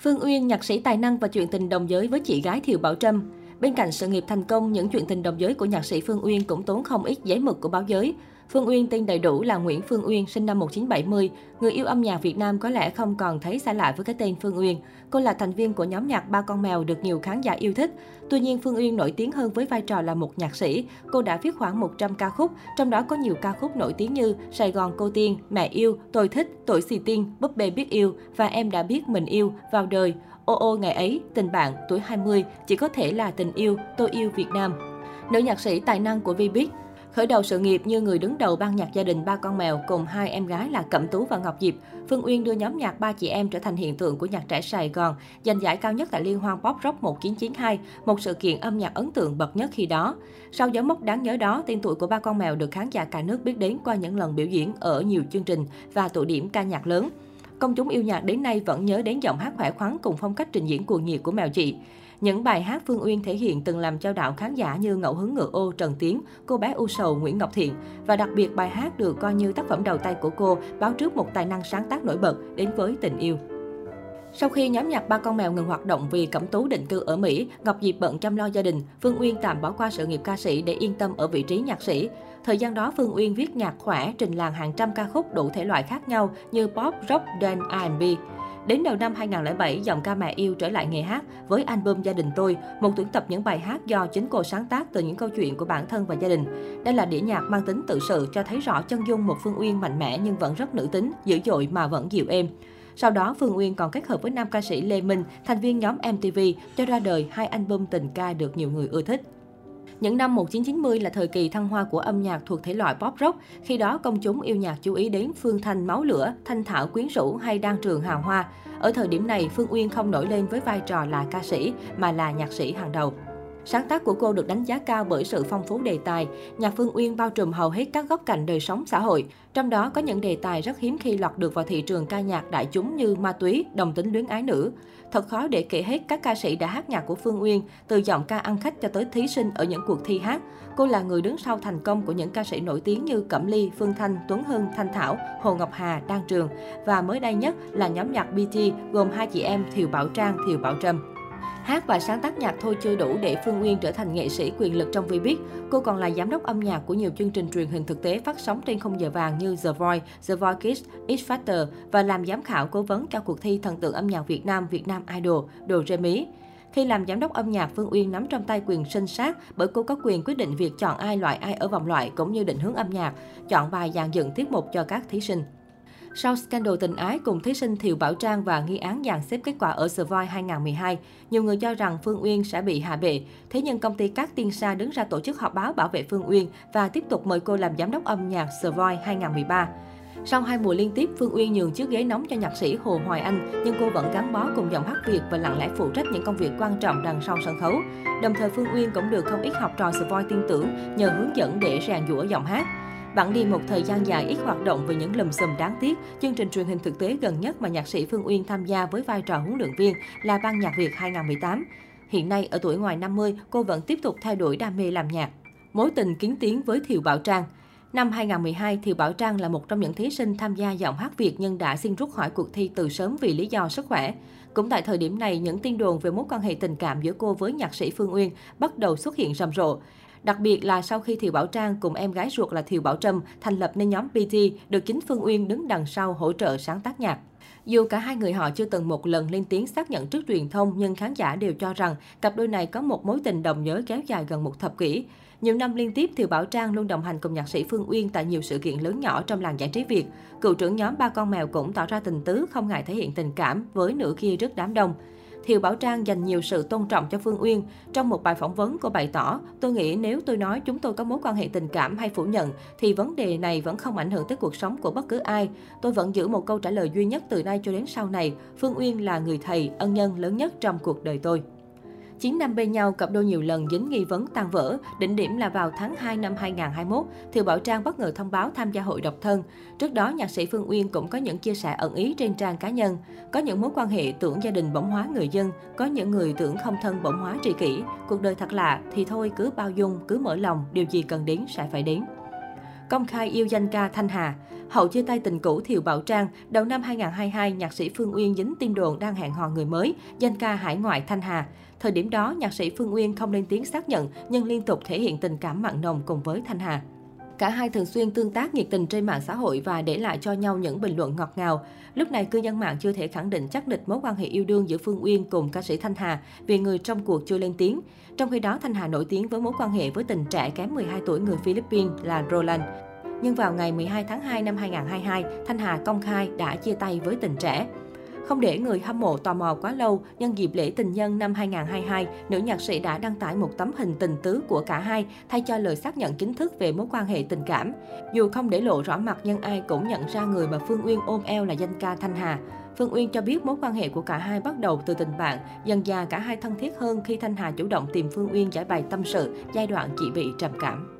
Phương Uyên, nhạc sĩ tài năng và chuyện tình đồng giới với chị gái Thiều Bảo Trâm. Bên cạnh sự nghiệp thành công, những chuyện tình đồng giới của nhạc sĩ Phương Uyên cũng tốn không ít giấy mực của báo giới. Phương Uyên tên đầy đủ là Nguyễn Phương Uyên, sinh năm 1970. Người yêu âm nhạc Việt Nam có lẽ không còn thấy xa lạ với cái tên Phương Uyên. Cô là thành viên của nhóm nhạc Ba Con Mèo được nhiều khán giả yêu thích. Tuy nhiên, Phương Uyên nổi tiếng hơn với vai trò là một nhạc sĩ. Cô đã viết khoảng 100 ca khúc, trong đó có nhiều ca khúc nổi tiếng như Sài Gòn Cô Tiên, Mẹ Yêu, Tôi Thích, Tuổi Xì Tiên, Búp Bê Biết Yêu và Em Đã Biết Mình Yêu, Vào Đời, Ô ô ngày ấy, tình bạn, tuổi 20, chỉ có thể là tình yêu, tôi yêu Việt Nam. Nữ nhạc sĩ tài năng của Vbiz Khởi đầu sự nghiệp như người đứng đầu ban nhạc gia đình Ba Con Mèo cùng hai em gái là Cẩm Tú và Ngọc Diệp, Phương Uyên đưa nhóm nhạc ba chị em trở thành hiện tượng của nhạc trẻ Sài Gòn, giành giải cao nhất tại Liên hoan Pop Rock 1992, một sự kiện âm nhạc ấn tượng bậc nhất khi đó. Sau dấu mốc đáng nhớ đó, tên tuổi của Ba Con Mèo được khán giả cả nước biết đến qua những lần biểu diễn ở nhiều chương trình và tụ điểm ca nhạc lớn. Công chúng yêu nhạc đến nay vẫn nhớ đến giọng hát khỏe khoắn cùng phong cách trình diễn cuồng nhiệt của Mèo chị. Những bài hát Phương Uyên thể hiện từng làm cho đạo khán giả như Ngẫu hứng ngựa ô Trần Tiến, cô bé u sầu Nguyễn Ngọc Thiện. Và đặc biệt bài hát được coi như tác phẩm đầu tay của cô, báo trước một tài năng sáng tác nổi bật đến với tình yêu. Sau khi nhóm nhạc Ba Con Mèo ngừng hoạt động vì Cẩm Tú định cư ở Mỹ, Ngọc Diệp bận chăm lo gia đình, Phương Uyên tạm bỏ qua sự nghiệp ca sĩ để yên tâm ở vị trí nhạc sĩ. Thời gian đó, Phương Uyên viết nhạc khỏe, trình làng hàng trăm ca khúc đủ thể loại khác nhau như pop, rock, dance, R&B. Đến đầu năm 2007, giọng ca mẹ yêu trở lại nghề hát với album Gia đình tôi, một tuyển tập những bài hát do chính cô sáng tác từ những câu chuyện của bản thân và gia đình. Đây là đĩa nhạc mang tính tự sự cho thấy rõ chân dung một Phương Uyên mạnh mẽ nhưng vẫn rất nữ tính, dữ dội mà vẫn dịu êm. Sau đó, Phương Uyên còn kết hợp với nam ca sĩ Lê Minh, thành viên nhóm MTV, cho ra đời hai album tình ca được nhiều người ưa thích. Những năm 1990 là thời kỳ thăng hoa của âm nhạc thuộc thể loại pop rock. Khi đó, công chúng yêu nhạc chú ý đến Phương Thanh máu lửa, Thanh Thảo quyến rũ hay Đan Trường hào hoa. Ở thời điểm này, Phương Uyên không nổi lên với vai trò là ca sĩ, mà là nhạc sĩ hàng đầu. Sáng tác của cô được đánh giá cao bởi sự phong phú đề tài. Nhạc Phương Uyên bao trùm hầu hết các góc cạnh đời sống xã hội. Trong đó có những đề tài rất hiếm khi lọt được vào thị trường ca nhạc đại chúng như ma túy, đồng tính luyến ái nữ. Thật khó để kể hết các ca sĩ đã hát nhạc của Phương Uyên, từ giọng ca ăn khách cho tới thí sinh ở những cuộc thi hát. Cô là người đứng sau thành công của những ca sĩ nổi tiếng như Cẩm Ly, Phương Thanh, Tuấn Hưng, Thanh Thảo, Hồ Ngọc Hà, Đan Trường. Và mới đây nhất là nhóm nhạc BT gồm hai chị em Thiều Bảo Trang, Thiều Bảo Trâm. Hát và sáng tác nhạc thôi chưa đủ để Phương Nguyên trở thành nghệ sĩ quyền lực trong Vbiz. Cô còn là giám đốc âm nhạc của nhiều chương trình truyền hình thực tế phát sóng trên không giờ vàng như The Voice, The Voice Kids, X Factor và làm giám khảo cố vấn cho cuộc thi thần tượng âm nhạc Việt Nam Việt Nam Idol, Đồ Rê Mí. Khi làm giám đốc âm nhạc, Phương Uyên nắm trong tay quyền sinh sát bởi cô có quyền quyết định việc chọn ai loại ai ở vòng loại cũng như định hướng âm nhạc, chọn bài dàn dựng tiết mục cho các thí sinh. Sau scandal tình ái cùng thí sinh Thiều Bảo Trang và nghi án dàn xếp kết quả ở Survivor 2012, nhiều người cho rằng Phương Uyên sẽ bị hạ bệ. Thế nhưng công ty Cát Tiên Sa đứng ra tổ chức họp báo bảo vệ Phương Uyên và tiếp tục mời cô làm giám đốc âm nhạc Survivor 2013. Sau hai mùa liên tiếp, Phương Uyên nhường chiếc ghế nóng cho nhạc sĩ Hồ Hoài Anh, nhưng cô vẫn gắn bó cùng giọng hát Việt và lặng lẽ phụ trách những công việc quan trọng đằng sau sân khấu. Đồng thời Phương Uyên cũng được không ít học trò The tin tưởng nhờ hướng dẫn để rèn giũa giọng hát. Bạn đi một thời gian dài ít hoạt động vì những lùm xùm đáng tiếc, chương trình truyền hình thực tế gần nhất mà nhạc sĩ Phương Uyên tham gia với vai trò huấn luyện viên là Ban nhạc Việt 2018. Hiện nay, ở tuổi ngoài 50, cô vẫn tiếp tục thay đổi đam mê làm nhạc. Mối tình kiến tiến với Thiều Bảo Trang Năm 2012, Thiều Bảo Trang là một trong những thí sinh tham gia giọng hát Việt nhưng đã xin rút khỏi cuộc thi từ sớm vì lý do sức khỏe. Cũng tại thời điểm này, những tin đồn về mối quan hệ tình cảm giữa cô với nhạc sĩ Phương Uyên bắt đầu xuất hiện rầm rộ. Đặc biệt là sau khi Thiều Bảo Trang cùng em gái ruột là Thiều Bảo Trâm thành lập nên nhóm PT, được chính Phương Uyên đứng đằng sau hỗ trợ sáng tác nhạc. Dù cả hai người họ chưa từng một lần lên tiếng xác nhận trước truyền thông, nhưng khán giả đều cho rằng cặp đôi này có một mối tình đồng nhớ kéo dài gần một thập kỷ. Nhiều năm liên tiếp, Thiều Bảo Trang luôn đồng hành cùng nhạc sĩ Phương Uyên tại nhiều sự kiện lớn nhỏ trong làng giải trí Việt. Cựu trưởng nhóm Ba Con Mèo cũng tỏ ra tình tứ, không ngại thể hiện tình cảm với nửa kia rất đám đông. Thiều Bảo Trang dành nhiều sự tôn trọng cho Phương Uyên. Trong một bài phỏng vấn, cô bày tỏ, tôi nghĩ nếu tôi nói chúng tôi có mối quan hệ tình cảm hay phủ nhận, thì vấn đề này vẫn không ảnh hưởng tới cuộc sống của bất cứ ai. Tôi vẫn giữ một câu trả lời duy nhất từ nay cho đến sau này. Phương Uyên là người thầy, ân nhân lớn nhất trong cuộc đời tôi. Chín năm bên nhau, cặp đôi nhiều lần dính nghi vấn tan vỡ. Đỉnh điểm là vào tháng 2 năm 2021, Thiều Bảo Trang bất ngờ thông báo tham gia hội độc thân. Trước đó, nhạc sĩ Phương Uyên cũng có những chia sẻ ẩn ý trên trang cá nhân. Có những mối quan hệ tưởng gia đình bỗng hóa người dân, có những người tưởng không thân bỗng hóa tri kỷ. Cuộc đời thật lạ, thì thôi cứ bao dung, cứ mở lòng, điều gì cần đến sẽ phải đến công khai yêu danh ca Thanh Hà. Hậu chia tay tình cũ Thiều Bảo Trang, đầu năm 2022, nhạc sĩ Phương Uyên dính tin đồn đang hẹn hò người mới, danh ca hải ngoại Thanh Hà. Thời điểm đó, nhạc sĩ Phương Uyên không lên tiếng xác nhận nhưng liên tục thể hiện tình cảm mặn nồng cùng với Thanh Hà. Cả hai thường xuyên tương tác nhiệt tình trên mạng xã hội và để lại cho nhau những bình luận ngọt ngào. Lúc này, cư dân mạng chưa thể khẳng định chắc định mối quan hệ yêu đương giữa Phương Uyên cùng ca sĩ Thanh Hà vì người trong cuộc chưa lên tiếng. Trong khi đó, Thanh Hà nổi tiếng với mối quan hệ với tình trẻ kém 12 tuổi người Philippines là Roland. Nhưng vào ngày 12 tháng 2 năm 2022, Thanh Hà công khai đã chia tay với tình trẻ. Không để người hâm mộ tò mò quá lâu, nhân dịp lễ tình nhân năm 2022, nữ nhạc sĩ đã đăng tải một tấm hình tình tứ của cả hai thay cho lời xác nhận chính thức về mối quan hệ tình cảm. Dù không để lộ rõ mặt nhưng ai cũng nhận ra người mà Phương Uyên ôm eo là danh ca Thanh Hà. Phương Uyên cho biết mối quan hệ của cả hai bắt đầu từ tình bạn, dần dà cả hai thân thiết hơn khi Thanh Hà chủ động tìm Phương Uyên giải bày tâm sự giai đoạn chị bị trầm cảm.